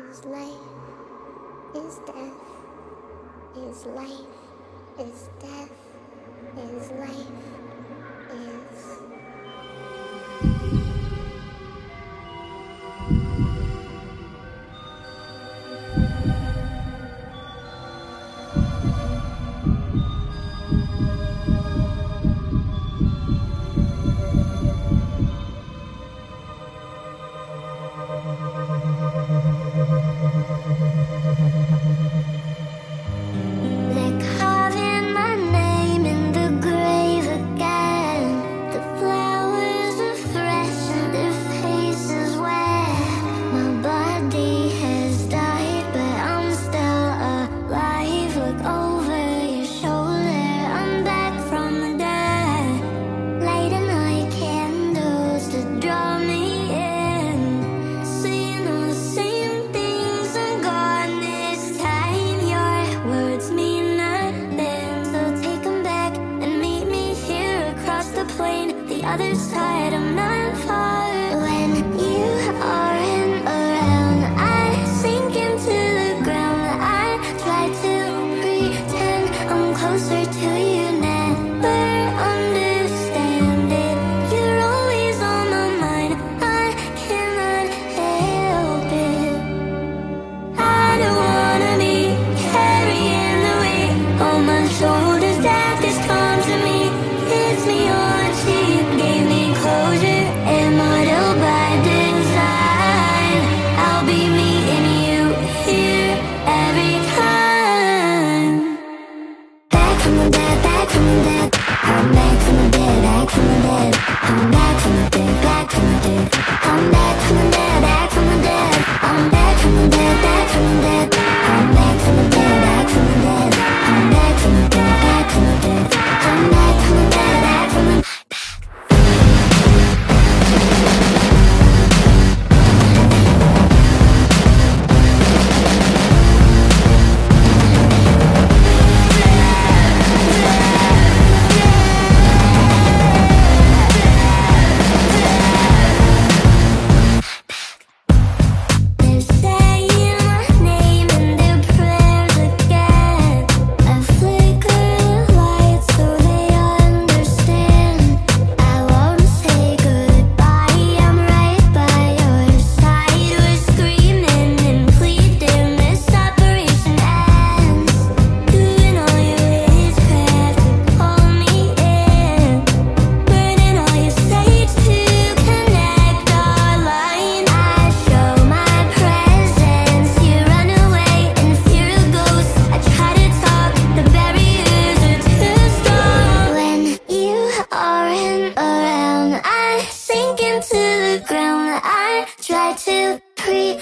is life, is death, is life, is death, is life, is. other side of not far when you aren't around I sink into the ground. I try to pretend I'm closer to you. Never understand it. You're always on my mind. I cannot help it. I don't wanna be carrying the weight on my shoulders. down try to pre